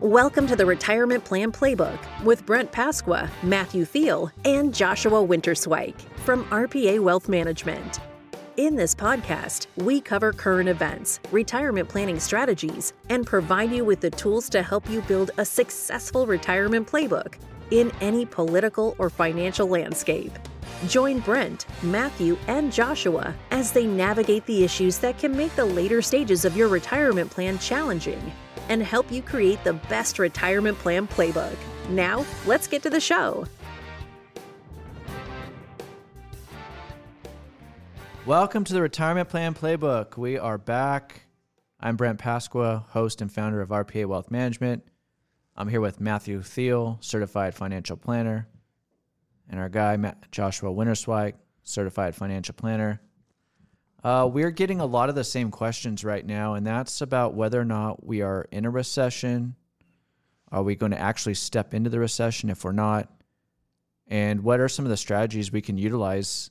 Welcome to the Retirement Plan Playbook with Brent Pasqua, Matthew Thiel, and Joshua Winterswike from RPA Wealth Management. In this podcast, we cover current events, retirement planning strategies, and provide you with the tools to help you build a successful retirement playbook in any political or financial landscape. Join Brent, Matthew, and Joshua as they navigate the issues that can make the later stages of your retirement plan challenging and help you create the best retirement plan playbook. Now, let's get to the show. Welcome to the Retirement Plan Playbook. We are back. I'm Brent Pasqua, host and founder of RPA Wealth Management. I'm here with Matthew Thiel, certified financial planner, and our guy Joshua Winterswike, certified financial planner. Uh, we're getting a lot of the same questions right now, and that's about whether or not we are in a recession. Are we going to actually step into the recession if we're not? And what are some of the strategies we can utilize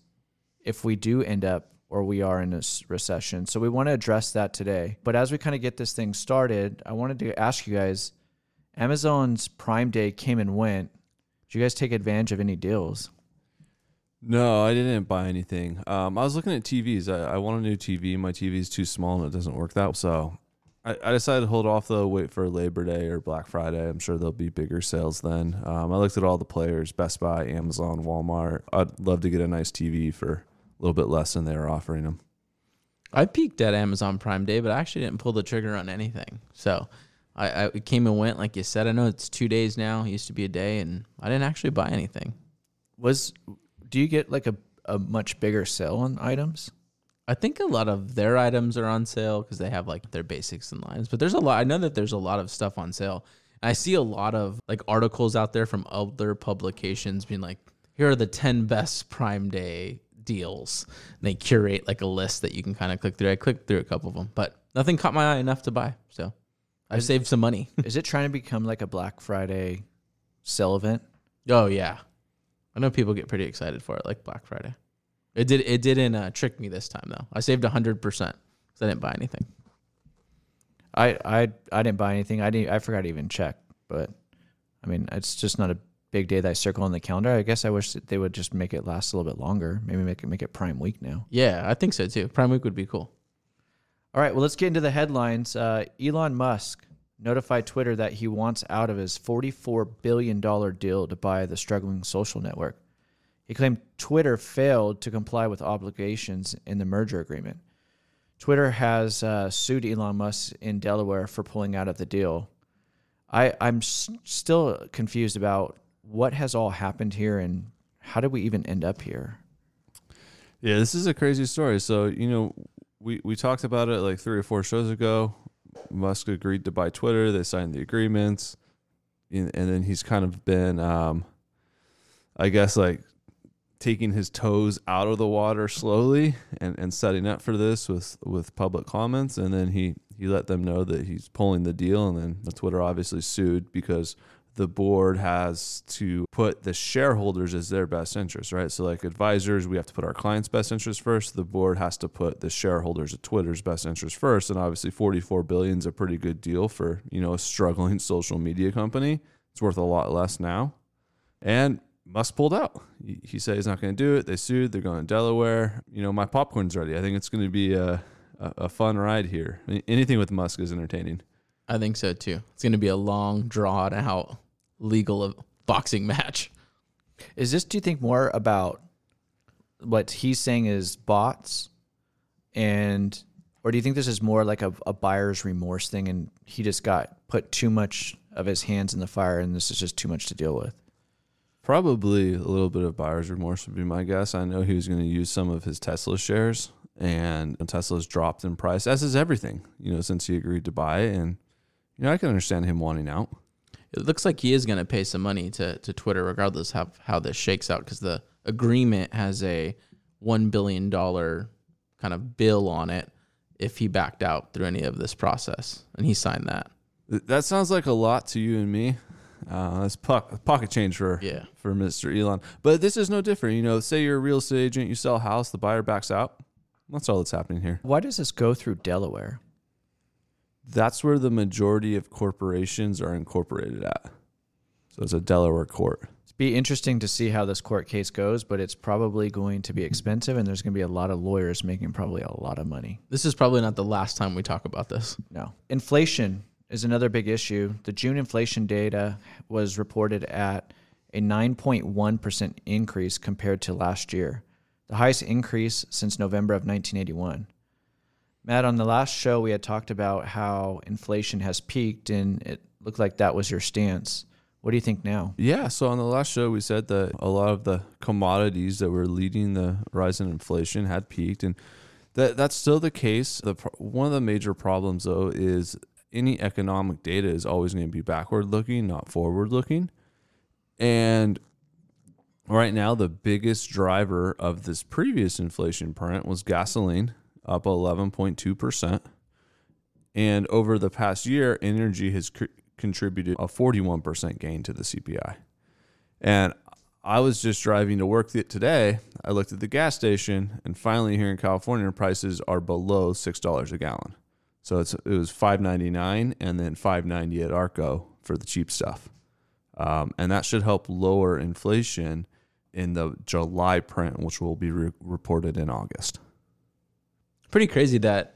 if we do end up or we are in a recession? So we want to address that today. But as we kind of get this thing started, I wanted to ask you guys Amazon's Prime Day came and went. Did you guys take advantage of any deals? No, I didn't buy anything. Um, I was looking at TVs. I, I want a new TV. My TV is too small and it doesn't work that. So I, I decided to hold off though. Wait for Labor Day or Black Friday. I'm sure there'll be bigger sales then. Um, I looked at all the players: Best Buy, Amazon, Walmart. I'd love to get a nice TV for a little bit less than they were offering them. I peeked at Amazon Prime Day, but I actually didn't pull the trigger on anything. So I, I it came and went, like you said. I know it's two days now. It used to be a day, and I didn't actually buy anything. Was do you get like a, a much bigger sale on items? I think a lot of their items are on sale because they have like their basics and lines. But there's a lot. I know that there's a lot of stuff on sale. I see a lot of like articles out there from other publications being like, here are the 10 best Prime Day deals. And they curate like a list that you can kind of click through. I clicked through a couple of them, but nothing caught my eye enough to buy. So I've saved some money. is it trying to become like a Black Friday sale event? Oh, yeah. I know people get pretty excited for it, like Black Friday. It did. It didn't uh, trick me this time though. I saved hundred percent because I didn't buy anything. I I I didn't buy anything. I didn't. I forgot to even check. But I mean, it's just not a big day that I circle on the calendar. I guess I wish they would just make it last a little bit longer. Maybe make it make it Prime Week now. Yeah, I think so too. Prime Week would be cool. All right. Well, let's get into the headlines. Uh, Elon Musk notified Twitter that he wants out of his $44 billion deal to buy the struggling social network. He claimed Twitter failed to comply with obligations in the merger agreement. Twitter has uh, sued Elon Musk in Delaware for pulling out of the deal. I, I'm s- still confused about what has all happened here and how did we even end up here? Yeah, this is a crazy story. So, you know, we, we talked about it like three or four shows ago. Musk agreed to buy Twitter. They signed the agreements, and, then he's kind of been, um, I guess, like taking his toes out of the water slowly and, and setting up for this with with public comments. And then he he let them know that he's pulling the deal, and then the Twitter obviously sued because the board has to put the shareholders as their best interest, right? So, like advisors, we have to put our clients' best interest first. The board has to put the shareholders of Twitter's best interest first. And obviously, 44 billion is a pretty good deal for you know a struggling social media company. It's worth a lot less now. And Musk pulled out. He said he's not going to do it. They sued. They're going to Delaware. You know, my popcorn's ready. I think it's going to be a, a, a fun ride here. Anything with Musk is entertaining. I think so too. It's going to be a long, drawn out legal boxing match. Is this, do you think, more about what he's saying is bots and or do you think this is more like a, a, buyer's remorse thing and he just got put too much of his hands in the fire and this is just too much to deal with probably a little bit of buyer's remorse would be my guess i know he was going to use some of his tesla shares and tesla's dropped in price as is everything you know since he agreed to buy it and you know i can understand him wanting out it looks like he is going to pay some money to, to Twitter, regardless of how this shakes out, because the agreement has a $1 billion kind of bill on it if he backed out through any of this process. And he signed that. That sounds like a lot to you and me. Uh, that's pocket change for yeah. for Mr. Elon. But this is no different. You know, say you're a real estate agent, you sell a house, the buyer backs out. That's all that's happening here. Why does this go through Delaware? That's where the majority of corporations are incorporated at. So it's a Delaware court. It's be interesting to see how this court case goes, but it's probably going to be expensive, and there's going to be a lot of lawyers making probably a lot of money. This is probably not the last time we talk about this. No. Inflation is another big issue. The June inflation data was reported at a 9.1% increase compared to last year, the highest increase since November of 1981. Matt, on the last show, we had talked about how inflation has peaked, and it looked like that was your stance. What do you think now? Yeah, so on the last show, we said that a lot of the commodities that were leading the rise in inflation had peaked, and that that's still the case. The one of the major problems, though, is any economic data is always going to be backward looking, not forward looking. And right now, the biggest driver of this previous inflation print was gasoline, up 11.2%. And over the past year, energy has contributed a 41% gain to the CPI. And I was just driving to work today. I looked at the gas station, and finally, here in California, prices are below $6 a gallon. So it's, it was 5.99 and then 5.90 at Arco for the cheap stuff. Um, and that should help lower inflation in the July print, which will be re- reported in August. Pretty crazy that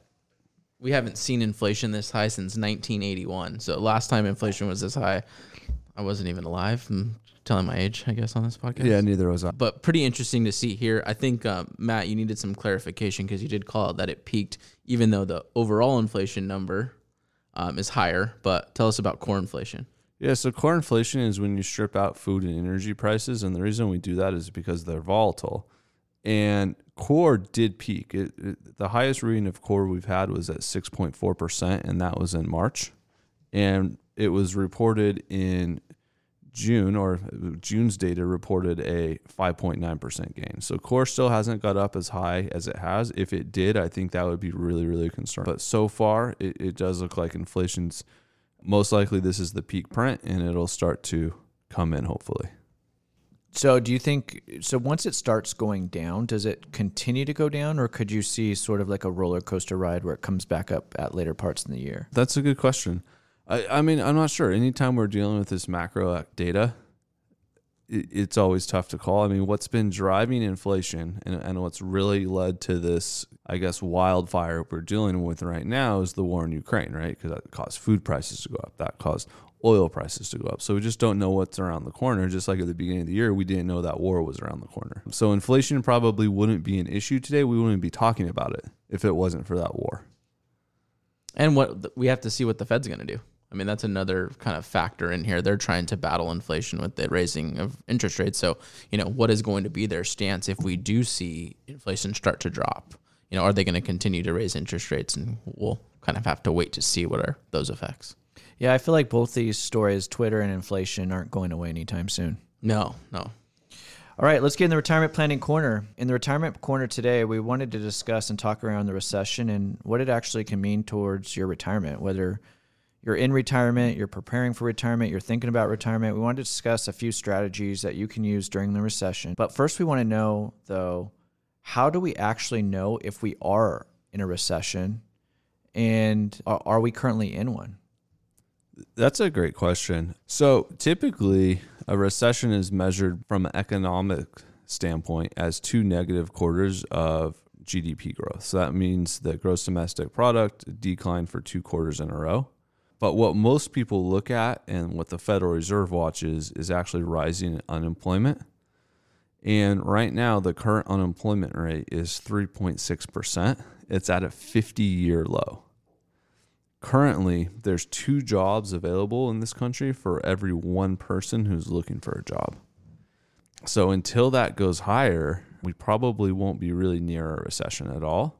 we haven't seen inflation this high since 1981. So last time inflation was this high, I wasn't even alive. I'm telling my age, I guess, on this podcast. Yeah, neither was I. But pretty interesting to see here. I think uh, Matt, you needed some clarification because you did call it that it peaked, even though the overall inflation number um, is higher. But tell us about core inflation. Yeah, so core inflation is when you strip out food and energy prices, and the reason we do that is because they're volatile. And core did peak. It, it, the highest reading of core we've had was at 6.4%, and that was in March. And it was reported in June, or June's data reported a 5.9% gain. So core still hasn't got up as high as it has. If it did, I think that would be really, really concerning. But so far, it, it does look like inflation's most likely this is the peak print and it'll start to come in hopefully. So, do you think so? Once it starts going down, does it continue to go down, or could you see sort of like a roller coaster ride where it comes back up at later parts in the year? That's a good question. I, I mean, I'm not sure. Anytime we're dealing with this macro uh, data, it's always tough to call. I mean, what's been driving inflation and, and what's really led to this, I guess, wildfire we're dealing with right now is the war in Ukraine, right? Because that caused food prices to go up. That caused oil prices to go up. So we just don't know what's around the corner. Just like at the beginning of the year, we didn't know that war was around the corner. So inflation probably wouldn't be an issue today. We wouldn't be talking about it if it wasn't for that war. And what we have to see what the Fed's going to do. I mean, that's another kind of factor in here. They're trying to battle inflation with the raising of interest rates. So, you know, what is going to be their stance if we do see inflation start to drop? You know, are they going to continue to raise interest rates? And we'll kind of have to wait to see what are those effects. Yeah, I feel like both these stories, Twitter and inflation, aren't going away anytime soon. No, no. All right, let's get in the retirement planning corner. In the retirement corner today, we wanted to discuss and talk around the recession and what it actually can mean towards your retirement, whether you're in retirement, you're preparing for retirement, you're thinking about retirement. We wanted to discuss a few strategies that you can use during the recession. But first, we want to know, though, how do we actually know if we are in a recession and are, we currently in one? That's a great question. So typically, a recession is measured from an economic standpoint as two negative quarters of GDP growth. So that means the gross domestic product declined for two quarters in a row. But what most people look at and what the Federal Reserve watches is actually rising unemployment. And right now, the current unemployment rate is 3.6%. It's at a 50 year low. Currently, there's two jobs available in this country for every one person who's looking for a job. So until that goes higher, we probably won't be really near a recession at all.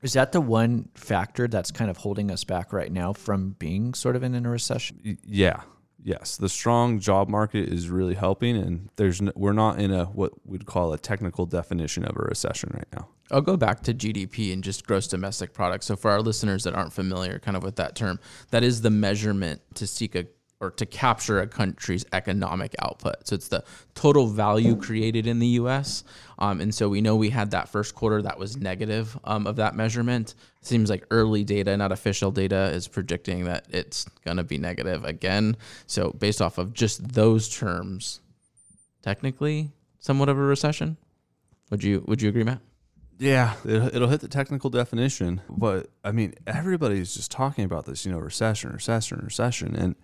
Is that the one factor that's kind of holding us back right now from being sort of in a recession? Yeah. Yes, the strong job market is really helping, and there's no, we're not in a what we'd call a technical definition of a recession right now. I'll go back to GDP and just gross domestic product. So for our listeners that aren't familiar, kind of with that term, that is the measurement to seek a, or to capture a country's economic output. So it's the total value created in the U.S. Um, and so we know we had that first quarter that was negative um, of that measurement. Seems like early data, not official data, is predicting that it's going to be negative again. So based off of just those terms, technically, somewhat of a recession. Would you Would you agree, Matt? Yeah, it, it'll hit the technical definition, but I mean, everybody's just talking about this, you know, recession, recession, recession, and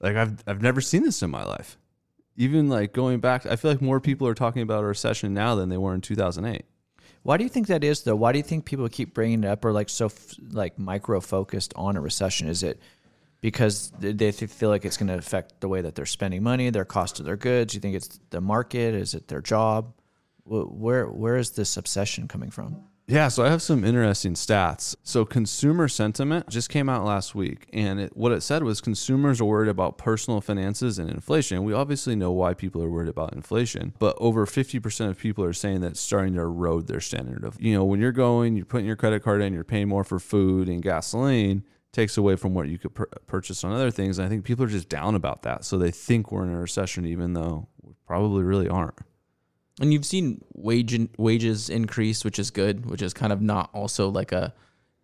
like I've I've never seen this in my life. Even like going back, I feel like more people are talking about a recession now than they were in 2008. Why do you think that is, though? Why do you think people keep bringing it up, or like so, f- like micro focused on a recession? Is it because they they feel like it's going to affect the way that they're spending money, their cost of their goods? You think it's the market? Is it their job? Wh- Where where is this obsession coming from? Yeah, so I have some interesting stats. So consumer sentiment just came out last week, and it, what it said was consumers are worried about personal finances and inflation. We obviously know why people are worried about inflation, but over 50% of people are saying that it's starting to erode their standard of, you know, when you're going, you're putting your credit card in, you're paying more for food and gasoline, takes away from what you could pur- purchase on other things. And I think people are just down about that. So they think we're in a recession, even though we probably really aren't. And you've seen wage in, wages increase, which is good, which is kind of not also like a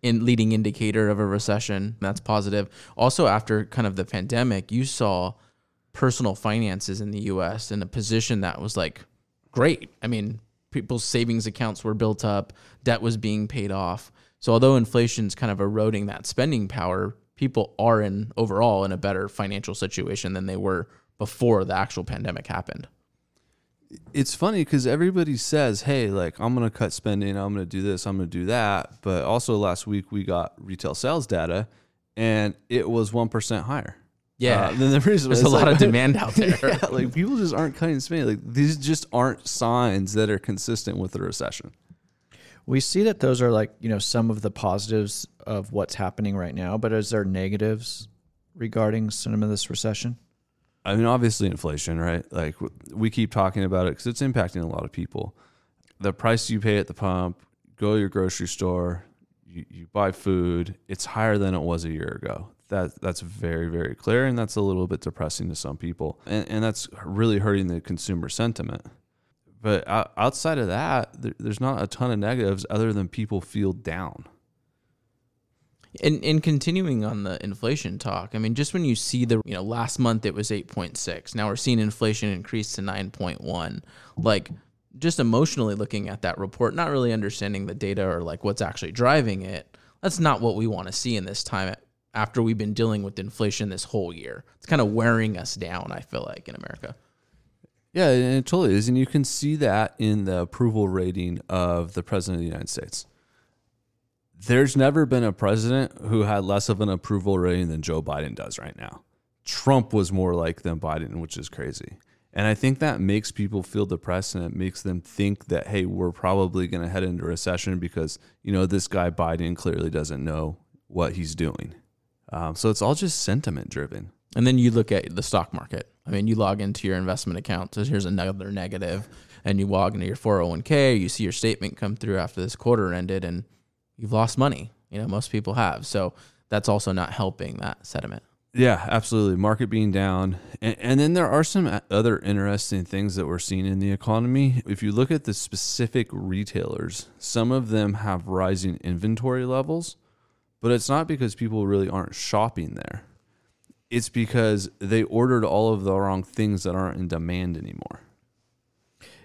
in leading indicator of a recession. That's positive. Also, after kind of the pandemic, you saw personal finances in the U.S. in a position that was like great. I mean, people's savings accounts were built up, debt was being paid off. So although inflation's kind of eroding that spending power, people are in overall in a better financial situation than they were before the actual pandemic happened. It's funny because everybody says, "Hey, like I'm gonna cut spending, I'm gonna do this, I'm gonna do that." But also last week we got retail sales data, and it was one percent higher. Yeah. uh, than the previous. There's It's a lot of demand out there. yeah, like people just aren't cutting spending. Like these just aren't signs that are consistent with the recession. We see that those are like you know some of the positives of what's happening right now, but is there negatives regarding some of this recession? I mean, obviously inflation, right? Like we keep talking about it because it's impacting a lot of people. The price you pay at the pump, go to your grocery store, you, you buy food, it's higher than it was a year ago. That that's very very clear, and that's a little bit depressing to some people, and and that's really hurting the consumer sentiment. But outside of that, there, there's not a ton of negatives other than people feel down. And continuing on the inflation talk, I mean, just when you see the you know last month it was eight point six, now we're seeing inflation increase to nine point one. Like just emotionally looking at that report, not really understanding the data or like what's actually driving it. That's not what we want to see in this time after we've been dealing with inflation this whole year. It's kind of wearing us down. I feel like in America. Yeah, and it totally is. And you can see that in the approval rating of the President of the United States. There's never been a president who had less of an approval rating than Joe Biden does right now. Trump was more like than Biden, which is crazy. And I think that makes people feel depressed and it makes them think that, hey, we're probably going to head into recession because, you know, this guy Biden clearly doesn't know what he's doing. Um, so it's all just sentiment driven. And then you look at the stock market. I mean, you log into your investment account. So here's another negative, and you log into your 401k. You see your statement come through after this quarter ended, and you've lost money. You know, most people have. So that's also not helping that sentiment. Yeah, absolutely. Market being down. And, and then there are some other interesting things that we're seeing in the economy. If you look at the specific retailers, some of them have rising inventory levels, but it's not because people really aren't shopping there. It's because they ordered all of the wrong things that aren't in demand anymore.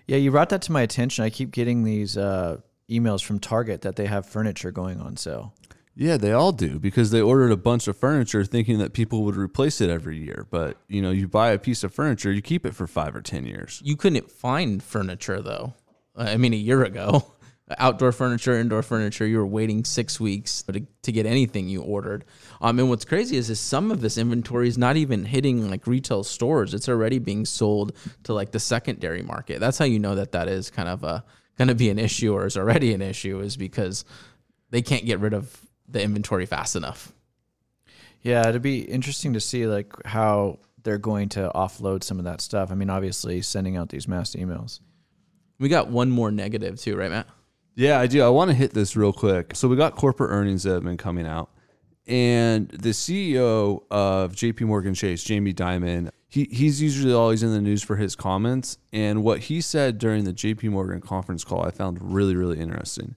Yeah, you brought that to my attention. I keep getting these uh, emails from Target that they have furniture going on sale. Yeah, they all do because they ordered a bunch of furniture thinking that people would replace it every year. But, you know, you buy a piece of furniture, you keep it for 5 or 10 years. You couldn't find furniture though. I mean, a year ago, outdoor furniture, indoor furniture, you were waiting six weeks to, to get anything you ordered. Um, and what's crazy is, is some of this inventory is not even hitting like retail stores. It's already being sold to like the secondary market. That's how you know that that is kind of a going to be an issue or is already an issue is because they can't get rid of the inventory fast enough. Yeah, it'd be interesting to see like how they're going to offload some of that stuff. I mean, obviously sending out these mass emails. We got one more negative too, right, Matt? Yeah, I do. I want to hit this real quick. So we got corporate earnings that have been coming out, And the CEO of JP Morgan Chase, Jamie Dimon, he, he's usually always in the news for his comments. And what he said during the JP Morgan conference call, I found really, really interesting.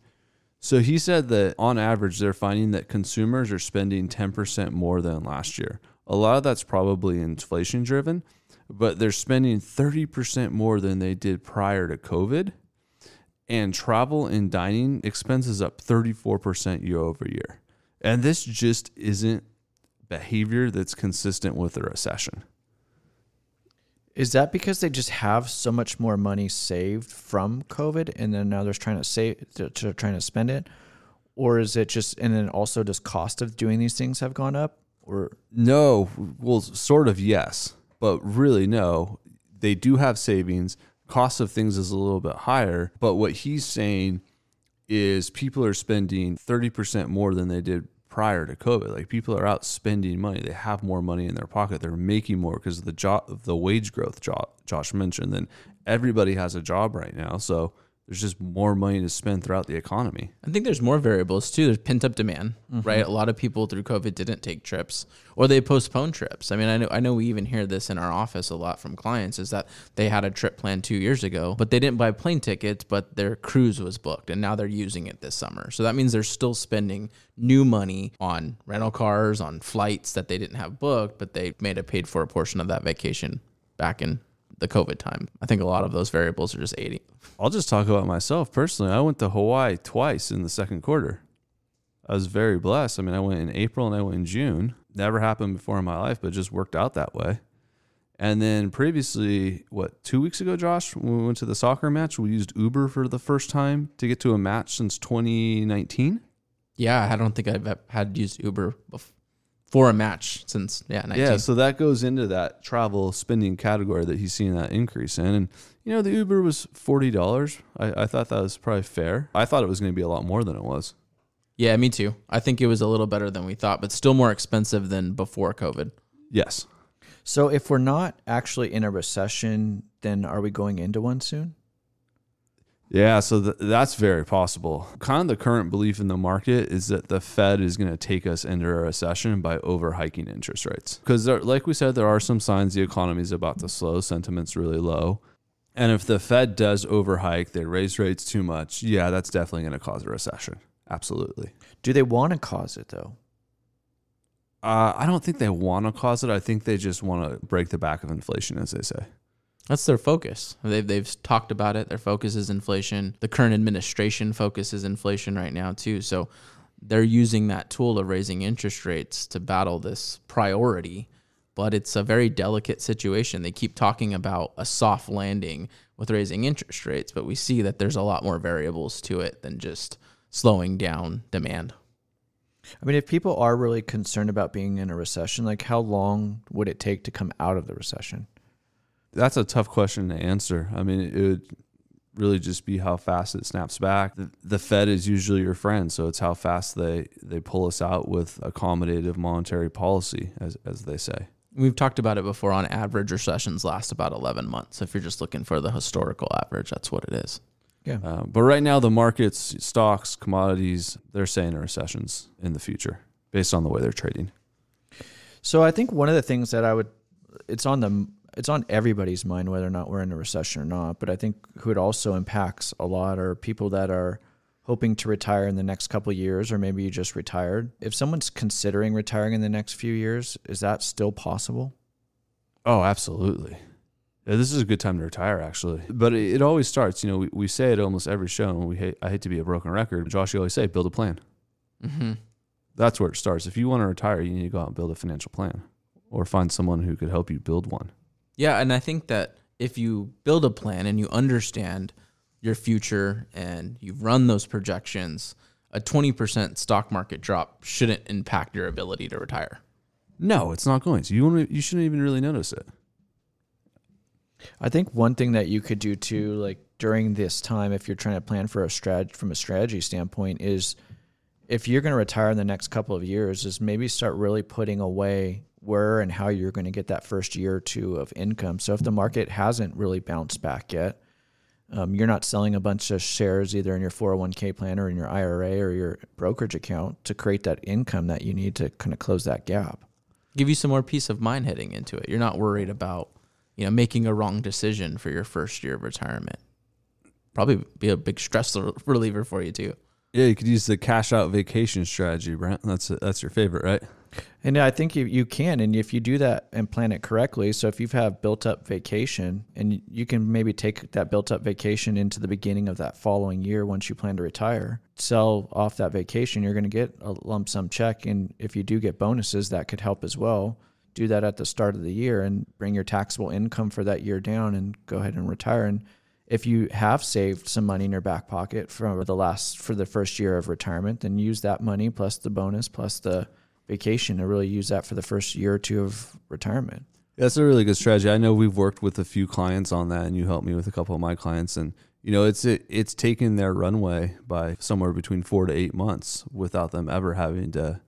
So he said that on average, they're finding that consumers are spending 10% more than last year. A lot of that's probably inflation driven, but they're spending 30% more than they did prior to COVID. And travel and dining expenses up 34% year over year. And this just isn't behavior that's consistent with a recession. Is that because they just have so much more money saved from COVID, and then now they're trying to save, to, trying to spend it, or is it just, and then also does cost of doing these things have gone up, or No, well, sort of yes, but really no. They do have savings. Cost of things is a little bit higher, but what he's saying is people are spending 30% more than they did prior to COVID. Like people are out spending money. They have more money in their pocket. They're making more because of the job, the wage growth Josh mentioned. Then everybody has a job right now. So there's just more money to spend throughout the economy. I think there's more variables too. There's pent up demand, mm-hmm. right? A lot of people through COVID didn't take trips or they postponed trips. I mean, I know I know we even hear this in our office a lot from clients is that they had a trip planned 2 years ago, but they didn't buy plane tickets, but their cruise was booked and now they're using it this summer. So that means they're still spending new money on rental cars, on flights that they didn't have booked, but they made a paid for a portion of that vacation back in the COVID time. I think a lot of those variables are just 80. I'll just talk about myself personally. I went to Hawaii twice in the second quarter. I was very blessed. I mean, I went in April and I went in June. Never happened before in my life, but just worked out that way. And then previously, what, two weeks ago, Josh, when we went to the soccer match, we used Uber for the first time to get to a match since 2019. Yeah, I don't think I've had used Uber bef- for a match since yeah, 19. Yeah, so that goes into that travel spending category that he's seeing that increase in. And, you know, the Uber was $40. I, I thought that was probably fair. I thought it was going to be a lot more than it was. Yeah, me too. I think it was a little better than we thought, but still more expensive than before COVID. Yes. so? If we're not actually in a recession, then are we going into one soon? Yeah, so th- that's very possible. Kind of the current belief in the market is that the Fed is going to take us into a recession by over hiking interest rates. Because, like we said, there are some signs the economy is about to slow, sentiment's really low. And if the Fed does overhike, they raise rates too much, yeah, that's definitely going to cause a recession. Absolutely. Do they want to cause it though? Uh, I don't think they want to cause it. I think they just want to break the back of inflation, as they say. That's their focus. They've they've talked about it. Their focus is inflation. The current administration focuses inflation right now too. So they're using that tool of raising interest rates to battle this priority. But it's a very delicate situation. They keep talking about a soft landing with raising interest rates, but we see that there's a lot more variables to it than just slowing down demand. I mean, if people are really concerned about being in a recession, like how long would it take to come out of the recession? That's a tough question to answer. I mean, it would really just be how fast it snaps back. The, the Fed is usually your friend, so it's how fast they, they pull us out with accommodative monetary policy, as, as they say. We've talked about it before. On average, recessions last about 11 months. If you're just looking for the historical average, that's what it is. Yeah. Uh, but right now, the markets, stocks, commodities, they're saying a recession's in the future based on the way they're trading. So I think one of the things that I would, it's on the, it's on everybody's mind whether or not we're in a recession or not. But I think who it also impacts a lot are people that are hoping to retire in the next couple of years, or maybe you just retired. If someone's considering retiring in the next few years, is that still possible? Oh, absolutely. Yeah, this is a good time to retire, actually. But it, it always starts. You know, we, we say it almost every show, and we hate, I hate to be a broken record. Josh, you always say, build a plan. Mm-hmm. That's where it starts. If you want to retire, you need to go out and build a financial plan, or find someone who could help you build one. Yeah, and I think that if you build a plan and you understand your future and you've run those projections, a 20% stock market drop shouldn't impact your ability to retire. No, it's not going to. You want You shouldn't even really notice it. I think one thing that you could do too, like during this time, if you're trying to plan for a strat from a strategy standpoint, is if you're going to retire in the next couple of years, is maybe start really putting away where and how you're going to get that first year or two of income. So if the market hasn't really bounced back yet, Um, you're not selling a bunch of shares either in your 401k plan or in your IRA or your brokerage account to create that income that you need to kind of close that gap. Give you some more peace of mind heading into it. You're not worried about, you know, making a wrong decision for your first year of retirement. Probably be a big stress reliever for you too. Yeah, you could use the cash out vacation strategy, Brent. That's that's your favorite, right? And I think you, you can, and if you do that and plan it correctly, so if you have built up vacation, and you can maybe take that built up vacation into the beginning of that following year once you plan to retire, sell off that vacation, you're going to get a lump sum check, and if you do get bonuses, that could help as well. Do that at the start of the year and bring your taxable income for that year down, and go ahead and retire. And if you have saved some money in your back pocket for the last for the first year of retirement, then use that money plus the bonus plus the vacation to really use that for the first year or two of retirement. That's a really good strategy. I know we've worked with a few clients on that, and you helped me with a couple of my clients, and you know it's it, it's taken their runway by somewhere between four to eight months without them ever having to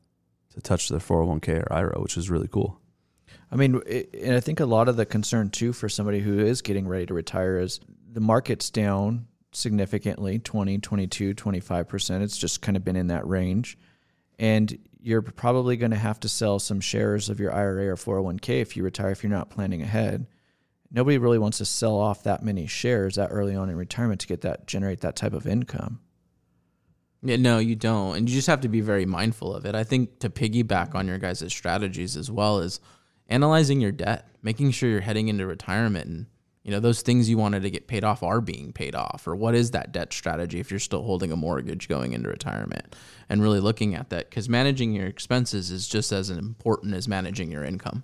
to touch their 401k or IRA, which is really cool. I mean, it, and I think a lot of the concern too for somebody who is getting ready to retire is the market's down significantly 20, 22, 25%. It's just kind of been in that range. And you're probably going to have to sell some shares of your IRA or 401k if you retire if you're not planning ahead. Nobody really wants to sell off that many shares that early on in retirement to get that generate that type of income. Yeah, no, you don't. And you just have to be very mindful of it. I think to piggyback on your guys' strategies as well is analyzing your debt, making sure you're heading into retirement and you know those things you wanted to get paid off are being paid off or what is that debt strategy if you're still holding a mortgage going into retirement? And really looking at that because managing your expenses is just as important as managing your income.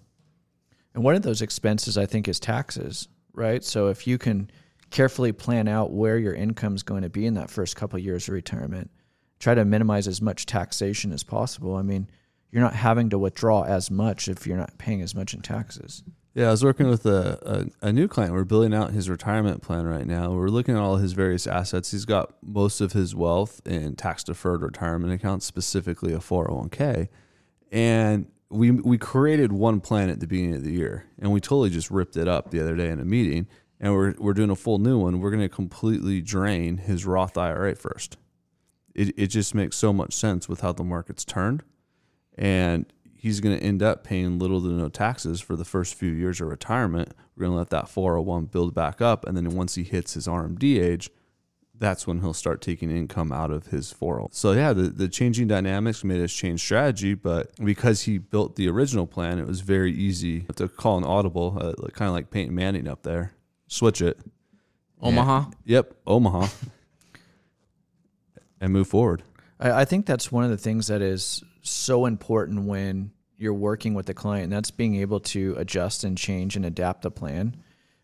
And one of those expenses i think is taxes right? So if you can carefully plan out where your income is going to be in that first couple of years of retirement try to minimize as much taxation as possible. I mean you're not having to withdraw as much if you're not paying as much in taxes yeah, I was working with a, a, a, new client. We're building out his retirement plan right now. We're looking at all his various assets. He's got most of his wealth in tax deferred retirement accounts, specifically a 401k. And we we created one plan at the beginning of the year and we totally just ripped it up the other day in a meeting and we're we're doing a full new one. We're going to completely drain his Roth IRA first. It it just makes so much sense with how the market's turned. And he's going to end up paying little to no taxes for the first few years of retirement. We're going to let that 401 build back up. And then once he hits his RMD age, that's when he'll start taking income out of his 401. So, yeah, the, the changing dynamics made us change strategy. But because he built the original plan, it was very easy to call an audible, uh, kind of like Peyton Manning up there, switch it. Omaha? And, yep, Omaha. and move forward. I, I think that's one of the things that is so important when you're working with the client. And that's being able to adjust and change and adapt the plan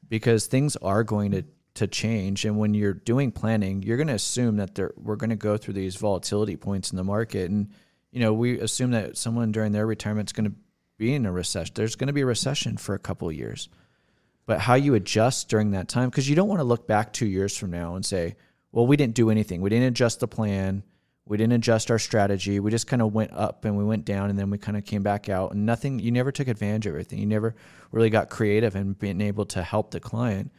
because things are going to to change. And when you're doing planning, you're going to assume that there, we're going to go through these volatility points in the market. And, you know, we assume that someone during their retirement is going to be in a recession. There's going to be a recession for a couple of years. But how you adjust during that time, because you don't want to look back two years from now and say, well, we didn't do anything. We didn't adjust the plan. We didn't adjust our strategy. We just kind of went up and we went down and then we kind of came back out and nothing, you never took advantage of everything. You never really got creative and being able to help the client.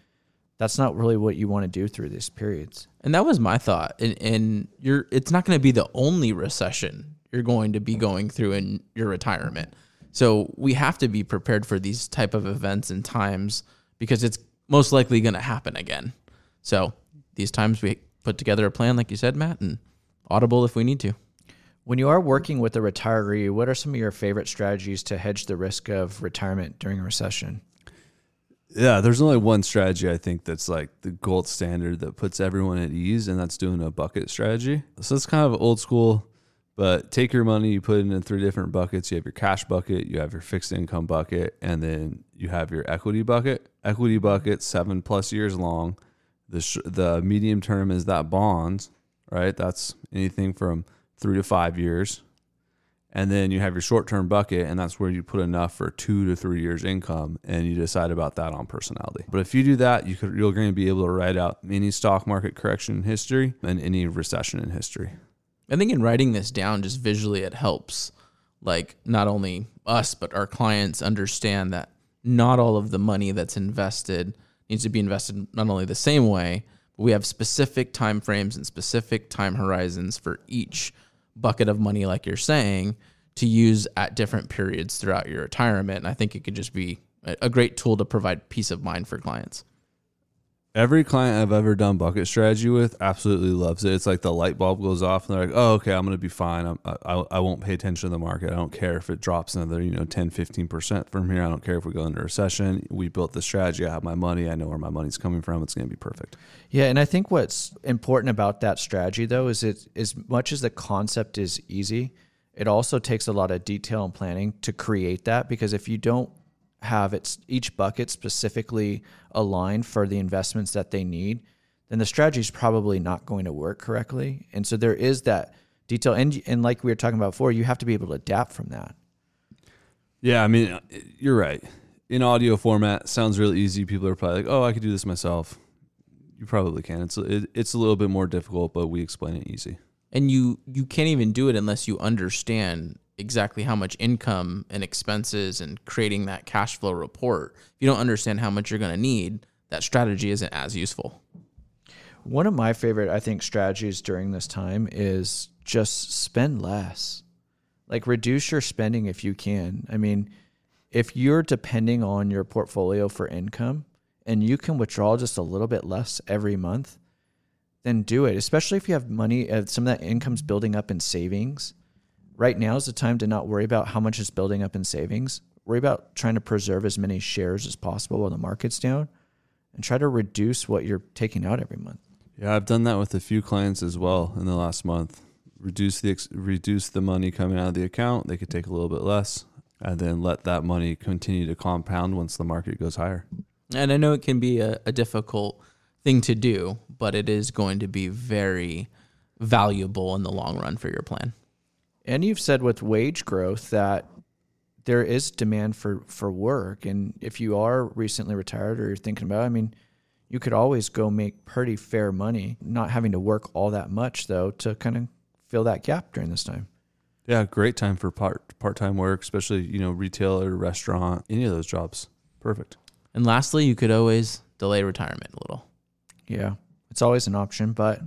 That's not really what you want to do through these periods. And that was my thought. And, and you're, it's not going to be the only recession you're going to be going through in your retirement. So we have to be prepared for these type of events and times because it's most likely going to happen again. So these times we put together a plan, like you said, Matt, and audible if we need to. When you are working with a retiree, what are some of your favorite strategies to hedge the risk of retirement during a recession? Yeah, there's only one strategy I think that's like the gold standard that puts everyone at ease, and that's doing a bucket strategy. So it's kind of old school, but take your money, you put it in three different buckets. You have your cash bucket, you have your fixed income bucket, and then you have your equity bucket. Equity bucket, seven plus years long. The, sh- the medium term is that bonds, right? That's anything from three to five years. And then you have your short term bucket, and that's where you put enough for two to three years income, and you decide about that on personality. But if you do that, you could, you're going to be able to write out any stock market correction in history and any recession in history. I think in writing this down, just visually, it helps like not only us, but our clients understand that not all of the money that's invested needs to be invested not only the same way, We have specific time frames and specific time horizons for each bucket of money, like you're saying, to use at different periods throughout your retirement. And I think it could just be a, great tool to provide peace of mind for clients. Every client I've ever done bucket strategy with absolutely loves it. It's like the light bulb goes off and they're like, oh, okay, I'm going to be fine. I'm, I, I won't pay attention to the market. I don't care if it drops another, you know, 10, 15% from here. I don't care if we go into recession. We built the strategy. I have my money. I know where my money's coming from. It's going to be perfect. Yeah, and I think what's important about that strategy though is it as much as the concept is easy, it also takes a lot of detail and planning to create that because if you don't have its each bucket specifically aligned for the investments that they need, then the strategy is probably not going to work correctly. And so there is that detail and and like we were talking about before, you have to be able to adapt from that. Yeah, I mean, uh, you're right. In audio format, sounds really easy. People are probably like, "Oh, I could do this myself." You probably can. It's it, it's a little bit more difficult, but we explain it easy. And you you can't even do it unless you understand exactly how much income and expenses and creating that cash flow report. If you don't understand how much you're going to need, that strategy isn't as useful. One of my favorite, I think, strategies during this time is just spend less. Like reduce your spending if you can. I mean, if you're depending on your portfolio for income and you can withdraw just a little bit less every month, then do it. Especially if you have money, uh, some of that income's building up in savings right now is the time to not worry about how much is building up in savings. Worry about trying to preserve as many shares as possible while the market's down and try to reduce what you're taking out every month. Yeah, I've done that with a few clients as well in the last month. Reduce the reduce the money coming out of the account. They could take a little bit less and then let that money continue to compound once the market goes higher. And I know it can be a, a difficult thing to do, but it is going to be very valuable in the long run for your plan. And you've said with wage growth that there is demand for, for work. And if you are recently retired or you're thinking about, it, I mean, you could always go make pretty fair money, not having to work all that much though, to kind of fill that gap during this time. Yeah, great time for part part time work, especially you know retail or restaurant, any of those jobs. Perfect. And lastly, you could always delay retirement a little. Yeah, it's always an option, but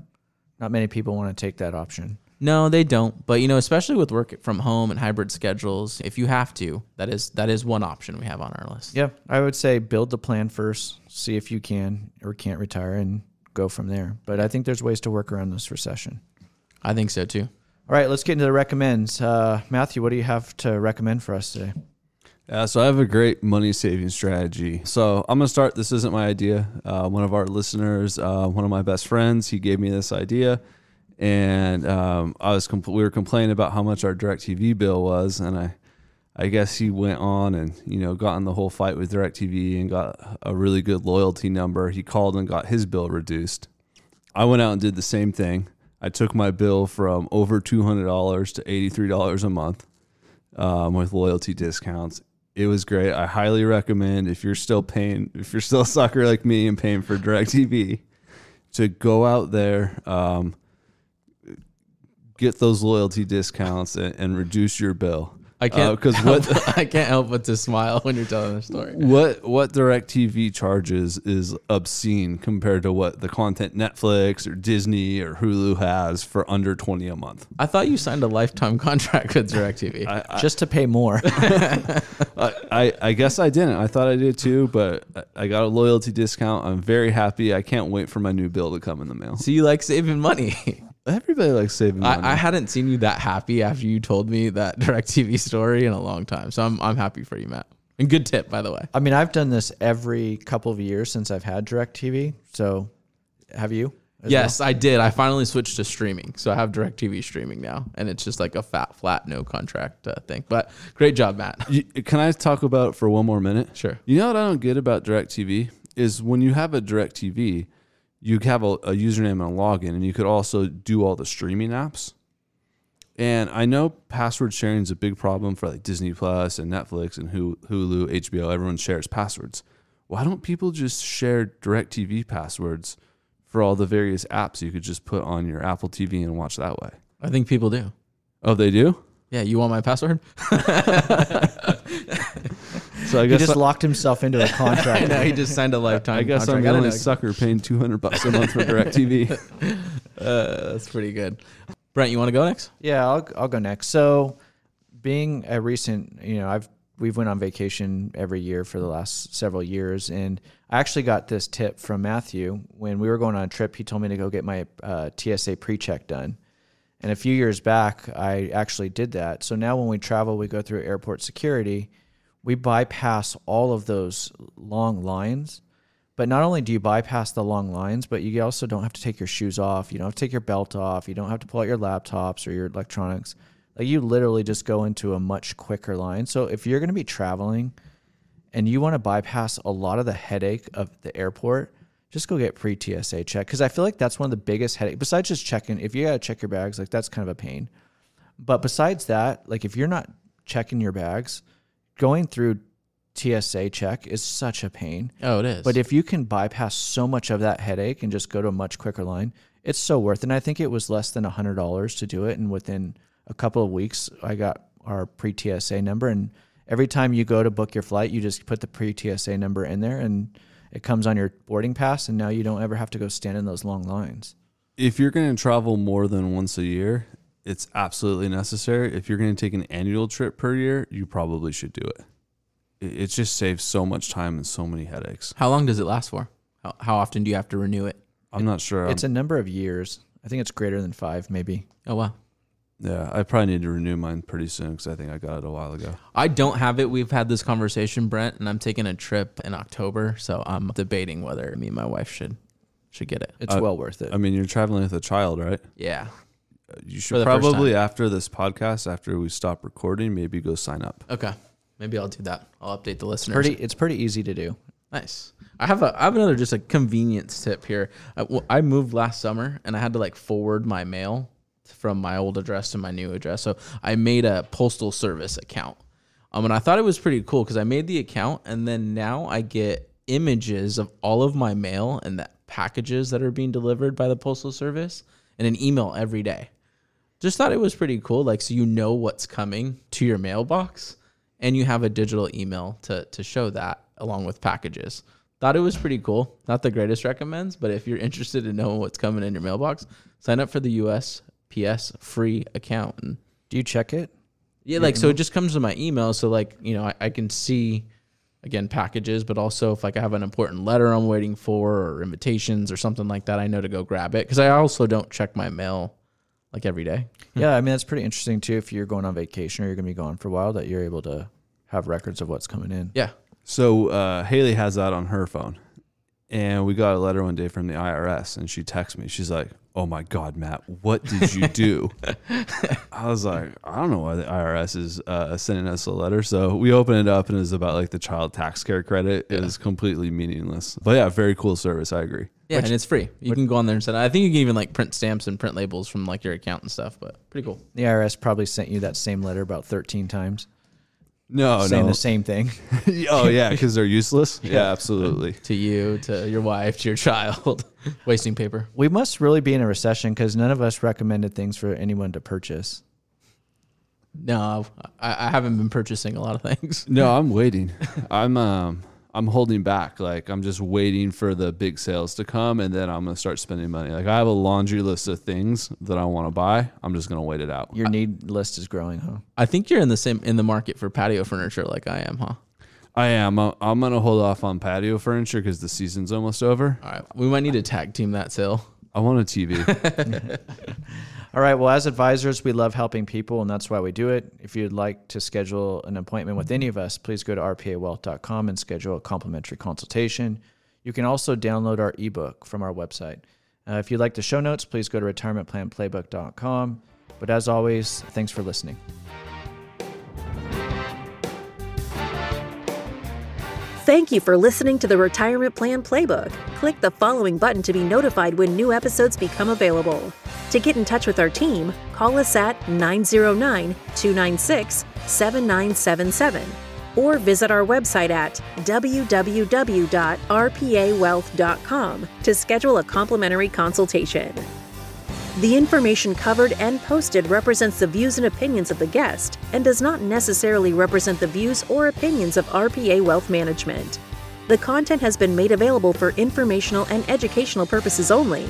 not many people want to take that option. No, they don't. But you know, especially with work from home and hybrid schedules, if you have to, that is that is one option we have on our list. Yeah, I would say build the plan first, see if you can or can't retire, and go from there. But I think there's ways to work around this recession. I think so too. All right, let's get into the recommends. Uh, Matthew, what do you have to recommend for us today? Yeah, so I have a great money saving strategy. So I'm gonna start. This isn't my idea. Uh, one of our listeners, uh, one of my best friends, he gave me this idea and um, I was compl- we were complaining about how much our DirecTV bill was, and I I guess he went on and you know got in the whole fight with DirecTV and got a really good loyalty number. He called and got his bill reduced. I went out and did the same thing. I took my bill from over two hundred dollars to eighty three dollars a month um, with loyalty discounts. It was great. I highly recommend if you're still paying, if you're still a sucker like me and paying for DirecTV, to go out there. Um, get those loyalty discounts and, and reduce your bill. I can't because uh, what I can't help but to smile when you're telling the story. What what DirecTV charges is obscene compared to what the content Netflix or Disney or Hulu has for under twenty a month. I thought you signed a lifetime contract with DirecTV I, I, just to pay more. I, I, I guess I didn't. I thought I did too, but I got a loyalty discount. I'm very happy. I can't wait for my new bill to come in the mail. So you like saving money. Everybody likes saving money. I, I, hadn't seen you that happy after you told me that DirecTV story in a long time. So I'm I'm happy for you, Matt. And good tip, by the way. I mean, I've done this every couple of years since I've had DirecTV. So have you? Yes, well? I did. I finally switched to streaming. So I have DirecTV streaming now. And it's just like a fat, flat, no contract uh, thing. But great job, Matt. You, can I talk about it for one more minute? Sure. You know what I don't get about DirecTV is when you have a DirecTV – you have a, a username and a login, and you could also do all the streaming apps. And I know password sharing is a big problem for like Disney Plus and Netflix and Hulu, HBO. Everyone shares passwords. Why don't people just share DirecTV passwords for all the various apps you could just put on your Apple TV and watch that way? I think people do. Oh, they do? Yeah, you want my password? So I He just I, locked himself into a contract. know he just signed a lifetime. I guess I'm contract. the I don't only know. sucker paying 200 bucks a month for DirecTV. Uh, that's pretty good. Brent, you want to go next? Yeah, I'll I'll go next. So, being a recent, you know, I've we've went on vacation every year for the last several years, and I actually got this tip from Matthew when we were going on a trip. He told me to go get my uh, TSA pre-check done, and a few years back, I actually did that. So now when we travel, we go through airport security, we bypass all of those long lines. But not only do you bypass the long lines, but you also don't have to take your shoes off. You don't have to take your belt off. You don't have to pull out your laptops or your electronics. Like you literally just go into a much quicker line. So if you're going to be traveling and you want to bypass a lot of the headache of the airport, just go get pre TSA check. Cause I feel like that's one of the biggest headache besides just checking. If you got to check your bags, like that's kind of a pain. But besides that, like if you're not checking your bags, going through TSA check is such a pain. Oh, it is. But if you can bypass so much of that headache and just go to a much quicker line, it's so worth it. And I think it was less than hundred dollars to do it. And within a couple of weeks, I got our pre TSA number. And every time you go to book your flight, you just put the pre TSA number in there and it comes on your boarding pass. And now you don't ever have to go stand in those long lines. if you're going to travel more than once a year, it's absolutely necessary. If you're going to take an annual trip per year, you probably should do it. It, it just saves so much time and so many headaches. how long does it last for? How, how often do you have to renew it? I'm not sure. It's I'm- a number of years. I think it's greater than five, maybe. Oh wow. yeah, I probably need to renew mine pretty soon because I think I got it a while ago. I don't have it. We've had this conversation, Brent, and I'm taking a trip in October, so I'm debating whether me and my wife should should get it. It's Uh, well worth it. I mean, you're traveling with a child, right? Yeah. You should probably, after this podcast, after we stop recording, maybe go sign up. Okay. Maybe I'll do that. I'll update the listeners. pretty, it's pretty easy to do. Nice. I have a I have another just a convenience tip here. I, well, I moved last summer and I had to like forward my mail from my old address to my new address. So I made a postal service account. Um, and I thought it was pretty cool because I made the account and then now I get images of all of my mail and the packages that are being delivered by the postal service and an email every day. Just thought it was pretty cool. Like so you know what's coming to your mailbox and you have a digital email to to show that along with packages. Thought it was pretty cool. Not the greatest recommends, but if you're interested in knowing what's coming in your mailbox, sign up for the USPS free account. And Do you check it? yeah, like so it just comes to my email. So like, you know, I, I can see again packages, but also if like I have an important letter I'm waiting for or invitations or something like that, I know to go grab it. Cause I also don't check my mail like every day. Yeah, I mean that's pretty interesting too. If you're going on vacation or you're going to be gone for a while, that you're able to have records of what's coming in. Yeah. So uh, Haley has that on her phone, and we got a letter one day from the IRS, and she texts me. She's like, "Oh my God, Matt, what did you do?" I was like, "I don't know why the IRS is uh, sending us a letter." So we open it up, and it's about like the child tax care credit. It is completely meaningless, but yeah, very cool service. I agree. Yeah, and it's free. You can go on there and send. I think you can even like print stamps and print labels from like your account and stuff. But pretty cool. The IRS probably sent you that same letter about 13 times, No, no. saying no. the same thing. oh yeah, because they're useless. Yeah, absolutely. To you, to your wife, to your child, wasting paper. We must really be in a recession because none of us recommended things for anyone to purchase. No, I, I haven't been purchasing a lot of things. No, I'm waiting. I'm um I'm holding back. Like I'm just waiting for the big sales to come and then I'm gonna start spending money. Like I have a laundry list of things that I want to buy. I'm just gonna wait it out. Your need list is growing, huh? I think you're in the same in the market for patio furniture like I am, huh? I am. I'm I'm gonna hold off on patio furniture because the season's almost over. All right, we might need to tag team that sale. I want a TV. All right. Well, as advisors, we love helping people, and that's why we do it. If you'd like to schedule an appointment with any of us, please go to rpawealth.com and schedule a complimentary consultation. You can also download our ebook from our website. Uh, if you'd like the show notes, please go to retirementplanplaybook.com. But as always, thanks for listening. Thank you for listening to the Retirement Plan Playbook. Click the following button to be notified when new episodes become available. To get in touch with our team, call us at 909 296 7977 or visit our website at www.rpawealth.com to schedule a complimentary consultation. The information covered and posted represents the views and opinions of the guest and does not necessarily represent the views or opinions of RPA Wealth Management. The content has been made available for informational and educational purposes only.